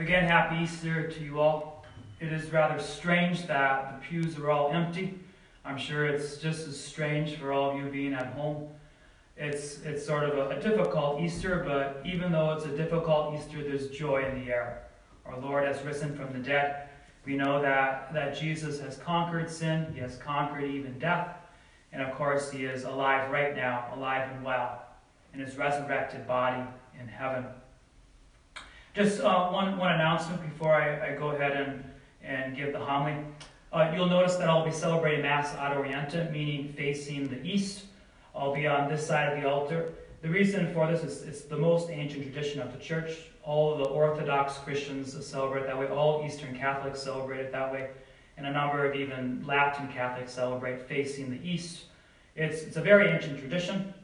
Again, happy Easter to you all. It is rather strange that the pews are all empty. I'm sure it's just as strange for all of you being at home. It's, it's sort of a, a difficult Easter, but even though it's a difficult Easter, there's joy in the air. Our Lord has risen from the dead. We know that, that Jesus has conquered sin, He has conquered even death, and of course, He is alive right now, alive and well, in His resurrected body in heaven. Just uh, one, one announcement before I, I, go ahead and, and give the homily. Uh, you'll notice that I'll be celebrating Mass ad Orientem, meaning facing the east. I'll be on this side of the altar. The reason for this is it's the most ancient tradition of the church. All the Orthodox Christians celebrate that way. All Eastern Catholics celebrate it that way. And a number of even Latin Catholics celebrate facing the east. It's, it's a very ancient tradition.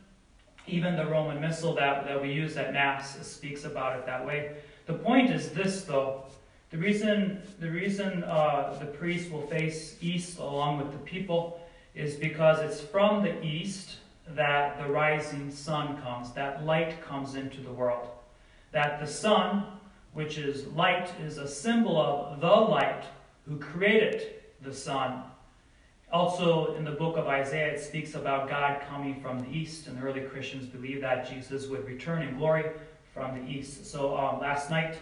Even the Roman Missal that, that we use at Mass speaks about it that way. The point is this, though. The reason, the reason uh, the priest will face east along with the people is because it's from the east that the rising sun comes, that light comes into the world. That the sun, which is light, is a symbol of the light who created the sun. Also, in the book of Isaiah, it speaks about God coming from the east, and the early Christians believed that Jesus would return in glory from the east. So um, last night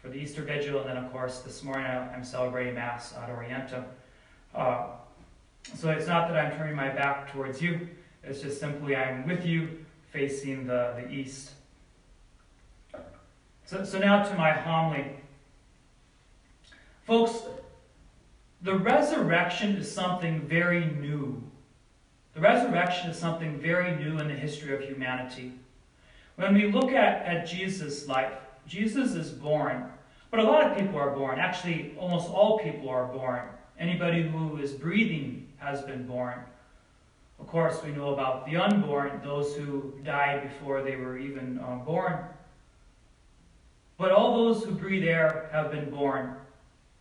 for the Easter Vigil, and then of course this morning I'm celebrating Mass ad Orientem. Uh, so it's not that I'm turning my back towards you, it's just simply I'm with you facing the, the east. So, so now to my homily. Folks, the resurrection is something very new. The resurrection is something very new in the history of humanity. When we look at, at Jesus' life, Jesus is born, but a lot of people are born. Actually, almost all people are born. Anybody who is breathing has been born. Of course, we know about the unborn, those who died before they were even uh, born. But all those who breathe air have been born,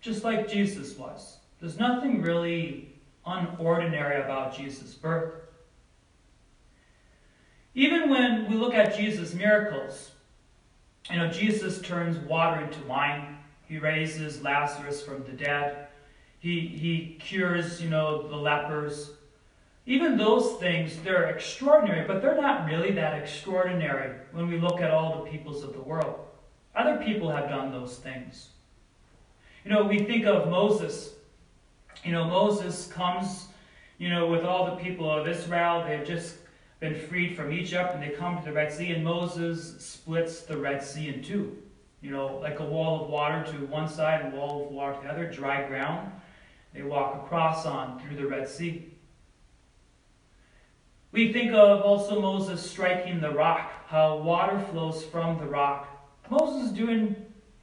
just like Jesus was. There's nothing really unordinary about Jesus' birth. Even when we look at Jesus' miracles, you know, Jesus turns water into wine. He raises Lazarus from the dead. He, he cures, you know, the lepers. Even those things, they're extraordinary, but they're not really that extraordinary when we look at all the peoples of the world. Other people have done those things. You know, we think of Moses. You know, Moses comes, you know, with all the people of Israel. They've just been freed from Egypt and they come to the Red Sea, and Moses splits the Red Sea in two. You know, like a wall of water to one side and a wall of water to the other, dry ground. They walk across on through the Red Sea. We think of also Moses striking the rock, how water flows from the rock. Moses is doing,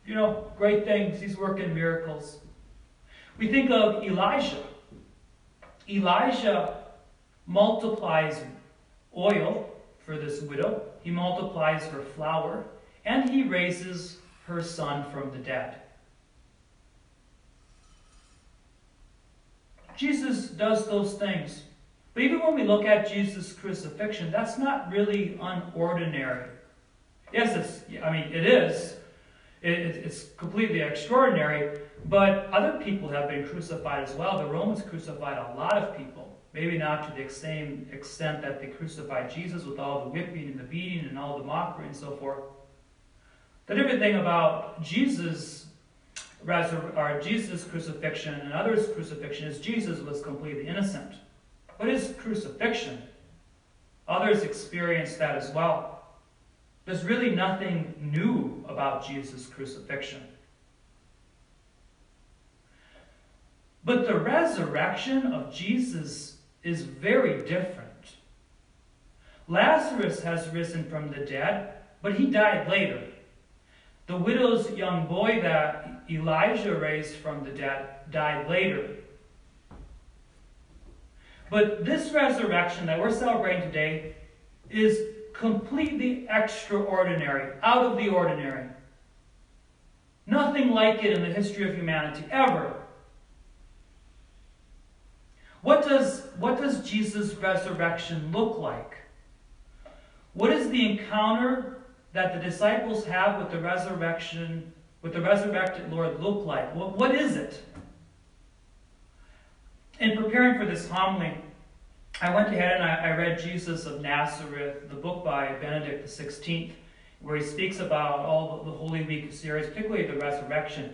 you know, great things. He's working miracles. We think of Elijah. Elijah multiplies oil for this widow, he multiplies her flour, and he raises her son from the dead. Jesus does those things. But even when we look at Jesus' crucifixion, that's not really unordinary. Yes, it's, I mean, it is. It, it's completely extraordinary, but other people have been crucified as well. The Romans crucified a lot of people. Maybe not to the same extent that they crucified Jesus with all the whipping and the beating and all the mockery and so forth. The different thing about Jesus' or Jesus' crucifixion and others' crucifixion is Jesus was completely innocent. But his crucifixion, others experienced that as well. There's really nothing new about Jesus' crucifixion. But the resurrection of Jesus is very different. Lazarus has risen from the dead, but he died later. The widow's young boy that Elijah raised from the dead died later. But this resurrection that we're celebrating today is completely extraordinary, out of the ordinary. Nothing like it in the history of humanity, ever. What does, what does Jesus' resurrection look like? What is the encounter that the disciples have with the resurrection would the resurrected Lord look like? What, what is it? In preparing for this homily, I went ahead and I, I read Jesus of Nazareth, the book by Benedict XVI, where he speaks about all the Holy Week series, particularly the resurrection.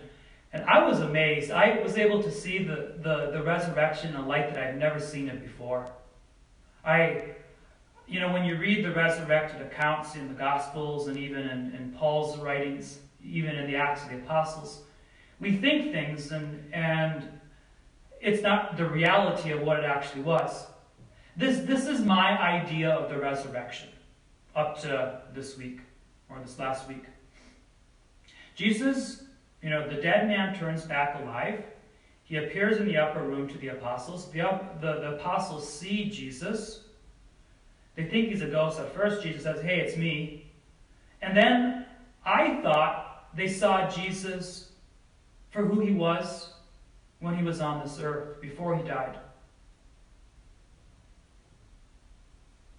And I was amazed. I was able to see the, the, the resurrection in a light that I've never seen it before. I, you know, when you read the resurrected accounts in the Gospels and even in, in Paul's writings, even in the Acts of the Apostles, we think things and, and it's not the reality of what it actually was. This, this is my idea of the resurrection up to this week or this last week. Jesus, you know, the dead man turns back alive. He appears in the upper room to the apostles. The, the, the apostles see Jesus. They think he's a ghost. At first, Jesus says, Hey, it's me. And then I thought they saw Jesus for who he was when he was on this earth, before he died.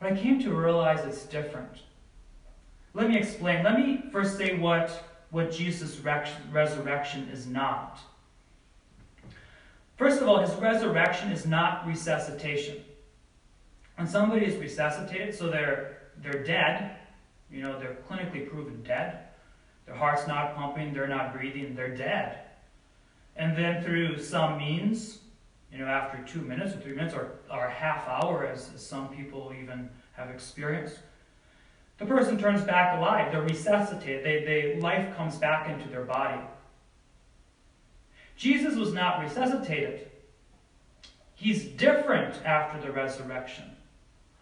But I came to realize it's different. Let me explain. Let me first say what, what Jesus' resurrection is not. First of all, his resurrection is not resuscitation. When somebody is resuscitated, so they're, they're dead, you know, they're clinically proven dead, their heart's not pumping, they're not breathing, they're dead. And then through some means, you know, after two minutes or three minutes or, or half hour, as, as some people even have experienced, the person turns back alive. They're resuscitated. They, they, life comes back into their body. Jesus was not resuscitated. He's different after the resurrection.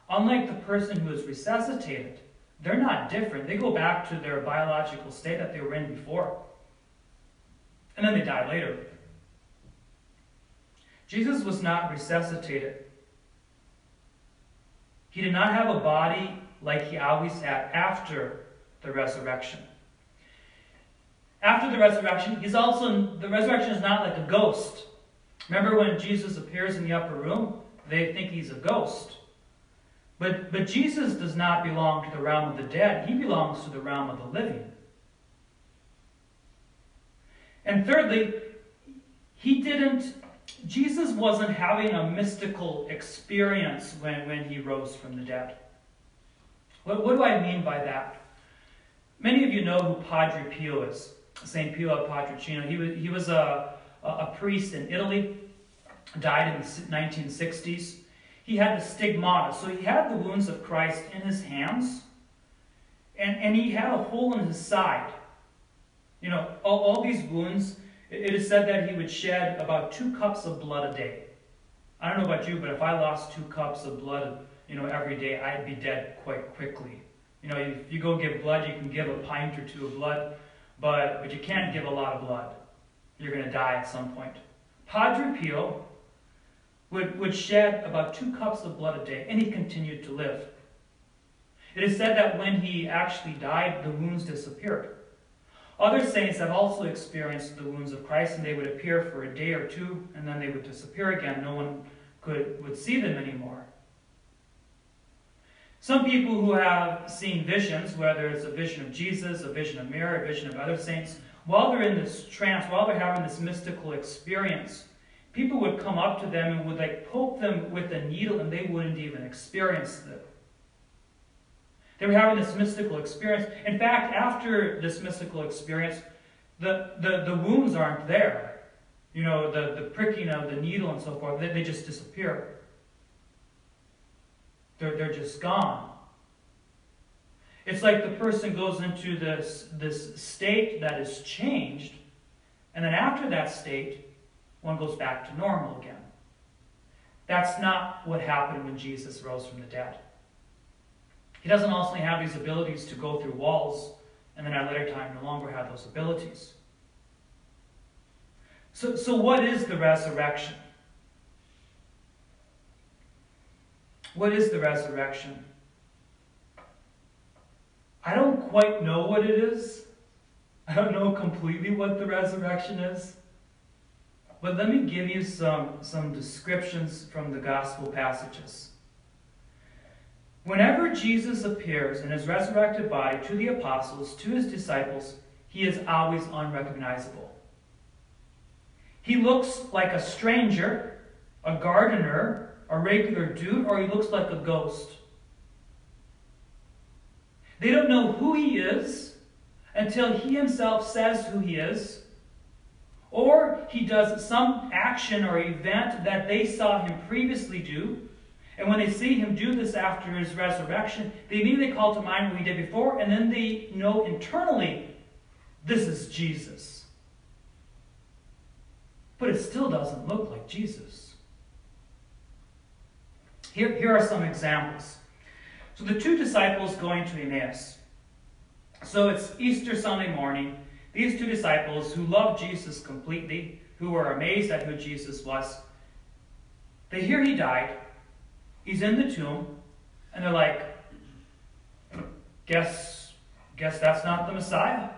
Unlike the person who is resuscitated, they're not different. They go back to their biological state that they were in before. And then they die later. Jesus was not resuscitated. He did not have a body like he always had after the resurrection. After the resurrection, he's also the resurrection is not like a ghost. Remember when Jesus appears in the upper room? They think he's a ghost. But, but Jesus does not belong to the realm of the dead, he belongs to the realm of the living. And thirdly, he didn't, Jesus wasn't having a mystical experience when, when he rose from the dead. What, what do I mean by that? Many of you know who Padre Pio is, St. Pio of Pietrelcina. He was, he was a, a priest in Italy, died in the 1960s. He had the stigmata, so he had the wounds of Christ in his hands, and, and he had a hole in his side. You know, all, all these wounds, it is said that he would shed about two cups of blood a day. I don't know about you, but if I lost two cups of blood, you know, every day, I'd be dead quite quickly. You know, if you go give blood, you can give a pint or two of blood, but, but you can't give a lot of blood. You're going to die at some point. Padre Pio would, would shed about two cups of blood a day, and he continued to live. It is said that when he actually died, the wounds disappeared. Other saints have also experienced the wounds of Christ, and they would appear for a day or two, and then they would disappear again. No one could would see them anymore. Some people who have seen visions, whether it's a vision of Jesus, a vision of Mary, a vision of other saints, while they're in this trance, while they're having this mystical experience, people would come up to them and would like poke them with a needle and they wouldn't even experience it. They were having this mystical experience. In fact, after this mystical experience, the, the, the wounds aren't there. You know, the, the pricking of the needle and so forth, they, they just disappear. They're, they're just gone. It's like the person goes into this, this state that is changed, and then after that state, one goes back to normal again. That's not what happened when Jesus rose from the dead. He doesn't also have these abilities to go through walls and then at a later time no longer have those abilities. So, so what is the resurrection? What is the resurrection? I don't quite know what it is. I don't know completely what the resurrection is. But let me give you some, some descriptions from the gospel passages. Whenever Jesus appears in his resurrected body to the apostles, to his disciples, he is always unrecognizable. He looks like a stranger, a gardener, a regular dude, or he looks like a ghost. They don't know who he is until he himself says who he is, or he does some action or event that they saw him previously do. And when they see him do this after his resurrection, they immediately call to mind what he did before, and then they know internally this is Jesus. But it still doesn't look like Jesus. Here, here are some examples. So the two disciples going to Emmaus. So it's Easter Sunday morning. These two disciples who love Jesus completely, who were amazed at who Jesus was, they hear he died. He's in the tomb, and they're like, guess, guess that's not the Messiah.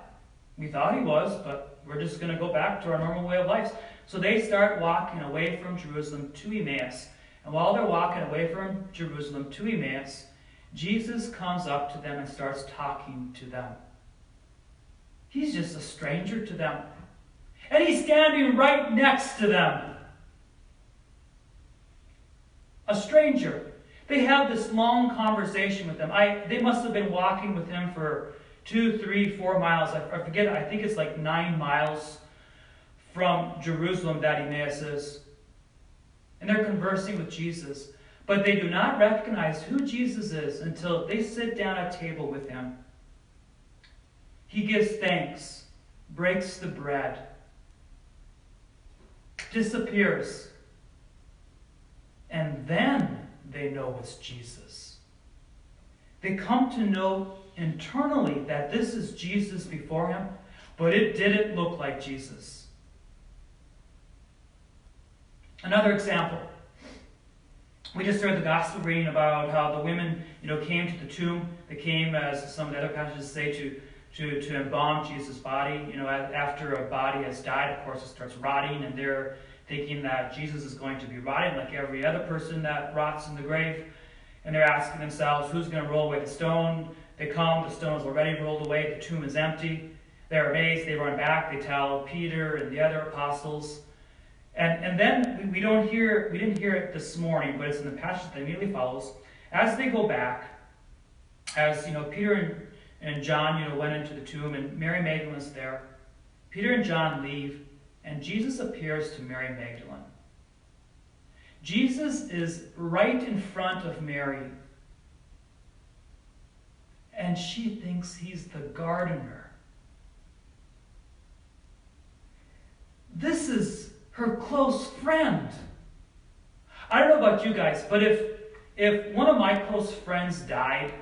We thought he was, but we're just going to go back to our normal way of life. So they start walking away from Jerusalem to Emmaus. And while they're walking away from Jerusalem to Emmaus, Jesus comes up to them and starts talking to them. He's just a stranger to them. And he's standing right next to them. A stranger. They have this long conversation with him. I, they must have been walking with him for two, three, four miles. I, I forget, I think it's like nine miles from Jerusalem that Emmaus is. And they're conversing with Jesus. But they do not recognize who Jesus is until they sit down at table with him. He gives thanks, breaks the bread, disappears, and then they know it's Jesus. They come to know internally that this is Jesus before him, but it didn't look like Jesus. Another example. We just heard the gospel reading about how the women, you know, came to the tomb. They came, as some of the other passages say, to to, to embalm Jesus' body. You know, after a body has died, of course, it starts rotting, and they're thinking that Jesus is going to be rotting like every other person that rots in the grave. And they're asking themselves, who's going to roll away the stone? They come, the stone is already rolled away, the tomb is empty. They're amazed, they run back, they tell Peter and the other apostles. And, and then we, we don't hear, we didn't hear it this morning, but it's in the passage that immediately follows. As they go back, as you know, Peter and, and John, you know, went into the tomb, and Mary Magdalene is there. Peter and John leave, and Jesus appears to Mary Magdalene. Jesus is right in front of Mary and she thinks he's the gardener. This is her close friend. I don't know about you guys, but if if one of my close friends died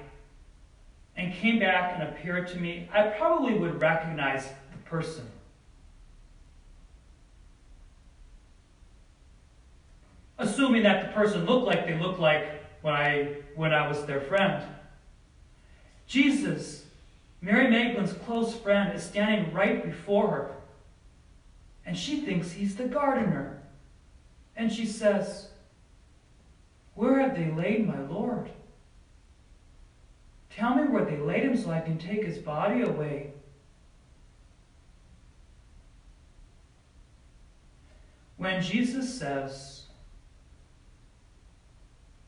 and came back and appeared to me, I probably would recognize the person. Assuming that the person looked like they looked like when I when I was their friend. Jesus, Mary Magdalene's close friend, is standing right before her. And she thinks he's the gardener. And she says, Where have they laid my Lord? Tell me where they laid him so I can take his body away. When Jesus says,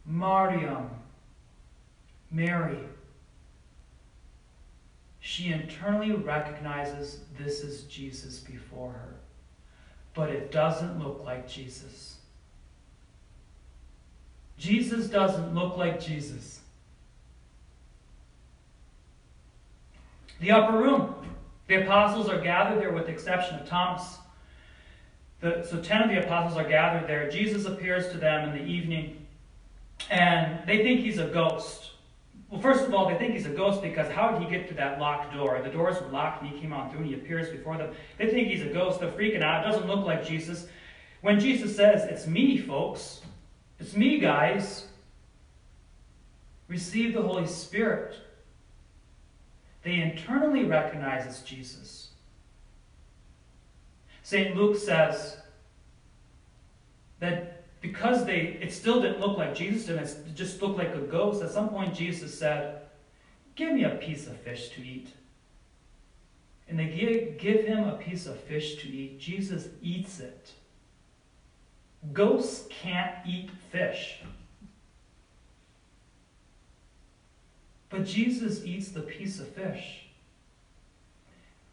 Mariam, Mary, she internally recognizes this is Jesus before her. But it doesn't look like Jesus. Jesus doesn't look like Jesus. The upper room. The apostles are gathered there with the exception of Thomas. The, so 10 of the apostles are gathered there. Jesus appears to them in the evening, and they think he's a ghost. Well, first of all, they think he's a ghost because how did he get through that locked door? The doors were locked and he came on through and he appears before them. They think he's a ghost. They're freaking out. It doesn't look like Jesus. When Jesus says, It's me, folks, it's me, guys, receive the Holy Spirit, they internally recognize it's Jesus. St. Luke says that because they it still didn't look like Jesus and it just looked like a ghost, at some point Jesus said, Give me a piece of fish to eat. and they give, give him a piece of fish to eat. Jesus eats it. Ghosts can't eat fish. But Jesus eats the piece of fish.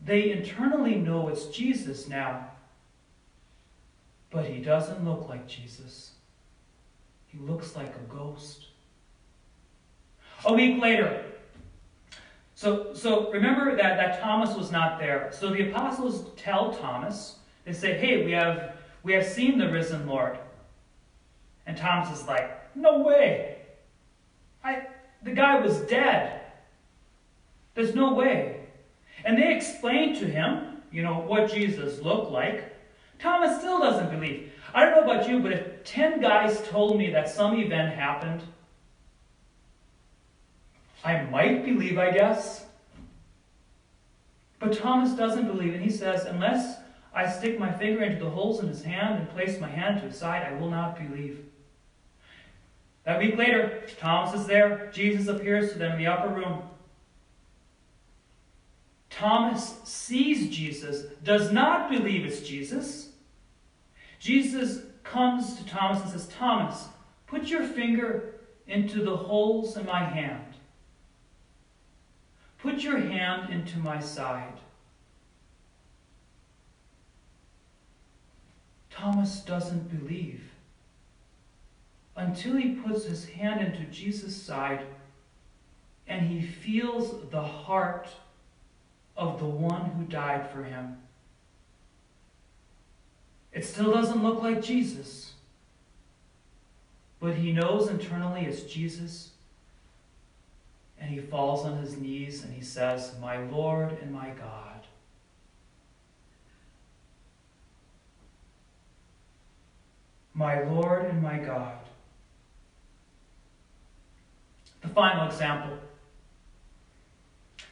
They internally know it's Jesus now, but he doesn't look like Jesus. He looks like a ghost. A week later, so, so remember that, that Thomas was not there. So the apostles tell Thomas, they say, hey, we have, we have seen the risen Lord. And Thomas is like, no way. I, the guy was dead. There's no way. And they explain to him, you know, what Jesus looked like. Thomas still doesn't believe. I don't know about you, but if 10 guys told me that some event happened I might believe, I guess. But Thomas doesn't believe, and he says, Unless I stick my finger into the holes in his hand and place my hand to his side, I will not believe. That week later, Thomas is there. Jesus appears to them in the upper room. Thomas sees Jesus, does not believe it's Jesus. Jesus comes to Thomas and says, Thomas, put your finger into the holes in my hand. Put your hand into my side. Thomas doesn't believe until he puts his hand into Jesus' side and he feels the heart of the one who died for him. It still doesn't look like Jesus, but he knows internally it's Jesus and he falls on his knees and he says, My Lord and my God. My Lord and my God. The final example.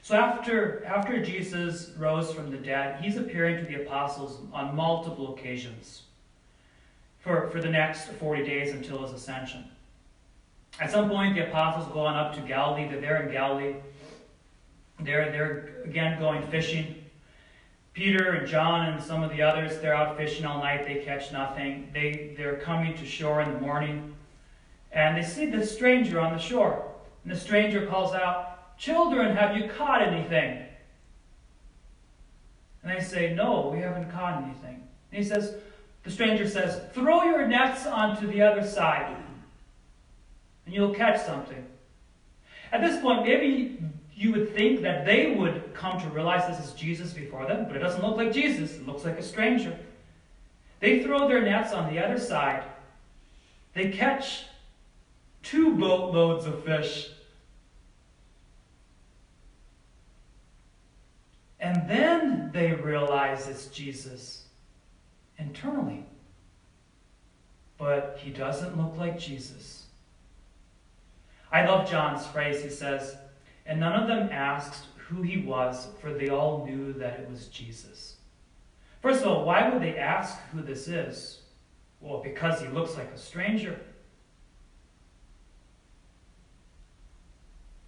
So after, after Jesus rose from the dead, he's appearing to the apostles on multiple occasions for, for the next 40 days until his ascension. At some point, the apostles go on up to Galilee. They're there in Galilee. They're, they're again going fishing. Peter and John and some of the others, they're out fishing all night. They catch nothing. They, they're coming to shore in the morning. And they see this stranger on the shore. And the stranger calls out, Children, have you caught anything? And they say, No, we haven't caught anything. And he says, The stranger says, Throw your nets onto the other side and you'll catch something. At this point, maybe you would think that they would come to realize this is Jesus before them, but it doesn't look like Jesus. It looks like a stranger. They throw their nets on the other side. They catch two boatloads of fish. And then they realize it's Jesus internally. But he doesn't look like Jesus. I love John's phrase. He says, And none of them asked who he was, for they all knew that it was Jesus. First of all, why would they ask who this is? Well, because he looks like a stranger.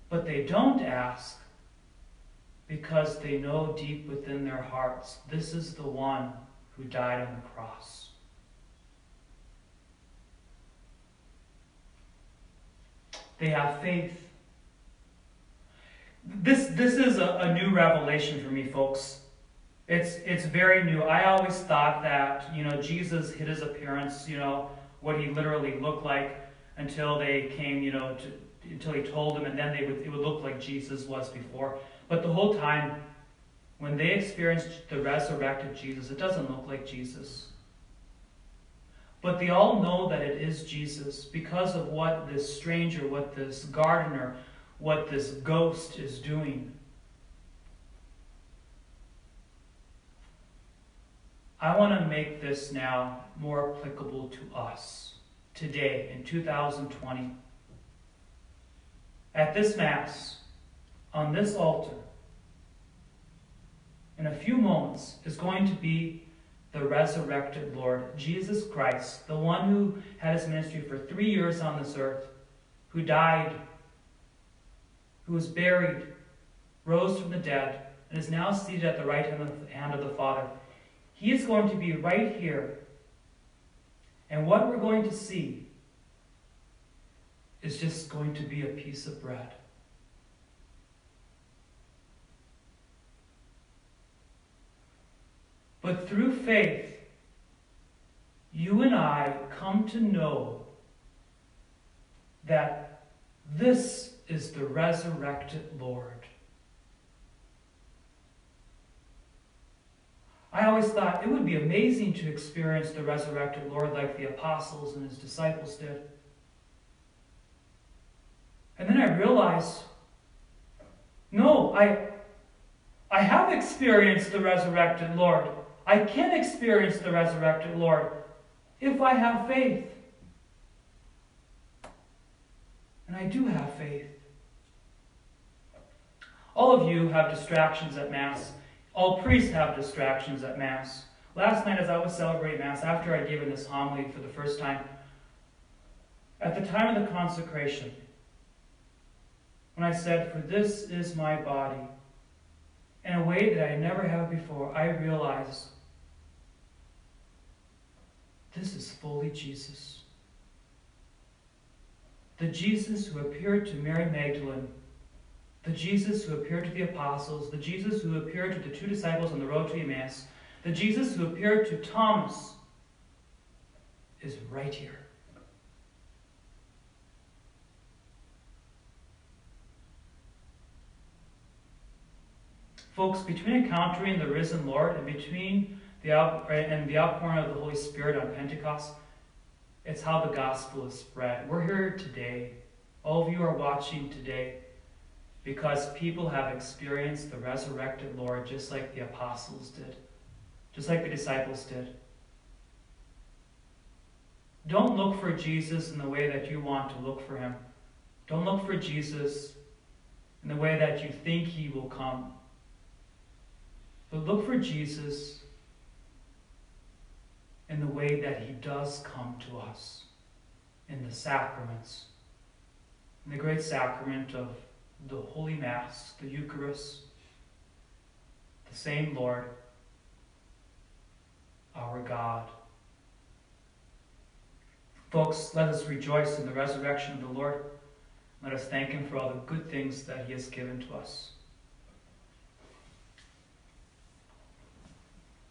But they don't ask because they know deep within their hearts this is the one who died on the cross. They have faith. This, this is a, a new revelation for me, folks. It's, it's very new. I always thought that, you know, Jesus hid his appearance, you know, what he literally looked like until they came, you know, to, until he told them, and then they would, it would look like Jesus was before. But the whole time, when they experienced the resurrected Jesus, it doesn't look like Jesus. But they all know that it is Jesus because of what this stranger, what this gardener, what this ghost is doing. I want to make this now more applicable to us today in 2020. At this Mass, on this altar, in a few moments, is going to be the resurrected Lord, Jesus Christ, the one who had his ministry for three years on this earth, who died, who was buried, rose from the dead, and is now seated at the right hand of the Father. He is going to be right here. And what we're going to see is just going to be a piece of bread. But through faith, you and I come to know that this is the resurrected Lord. I always thought it would be amazing to experience the resurrected Lord like the apostles and his disciples did. And then I realized no, I, I have experienced the resurrected Lord. I can experience the resurrected Lord if I have faith. And I do have faith. All of you have distractions at Mass. All priests have distractions at Mass. Last night, as I was celebrating Mass, after I'd given this homily for the first time, at the time of the consecration, when I said, For this is my body, in a way that I never have before, I realized this is fully Jesus. The Jesus who appeared to Mary Magdalene, the Jesus who appeared to the apostles, the Jesus who appeared to the two disciples on the road to Emmaus, the Jesus who appeared to Thomas is right here. Folks, between encountering the risen Lord and between the out, and the outpouring of the Holy Spirit on Pentecost, it's how the gospel is spread. We're here today. All of you are watching today because people have experienced the resurrected Lord just like the apostles did, just like the disciples did. Don't look for Jesus in the way that you want to look for him. Don't look for Jesus in the way that you think he will come. But look for Jesus in the way that he does come to us in the sacraments, in the great sacrament of the Holy Mass, the Eucharist, the same Lord, our God. Folks, let us rejoice in the resurrection of the Lord. Let us thank him for all the good things that he has given to us.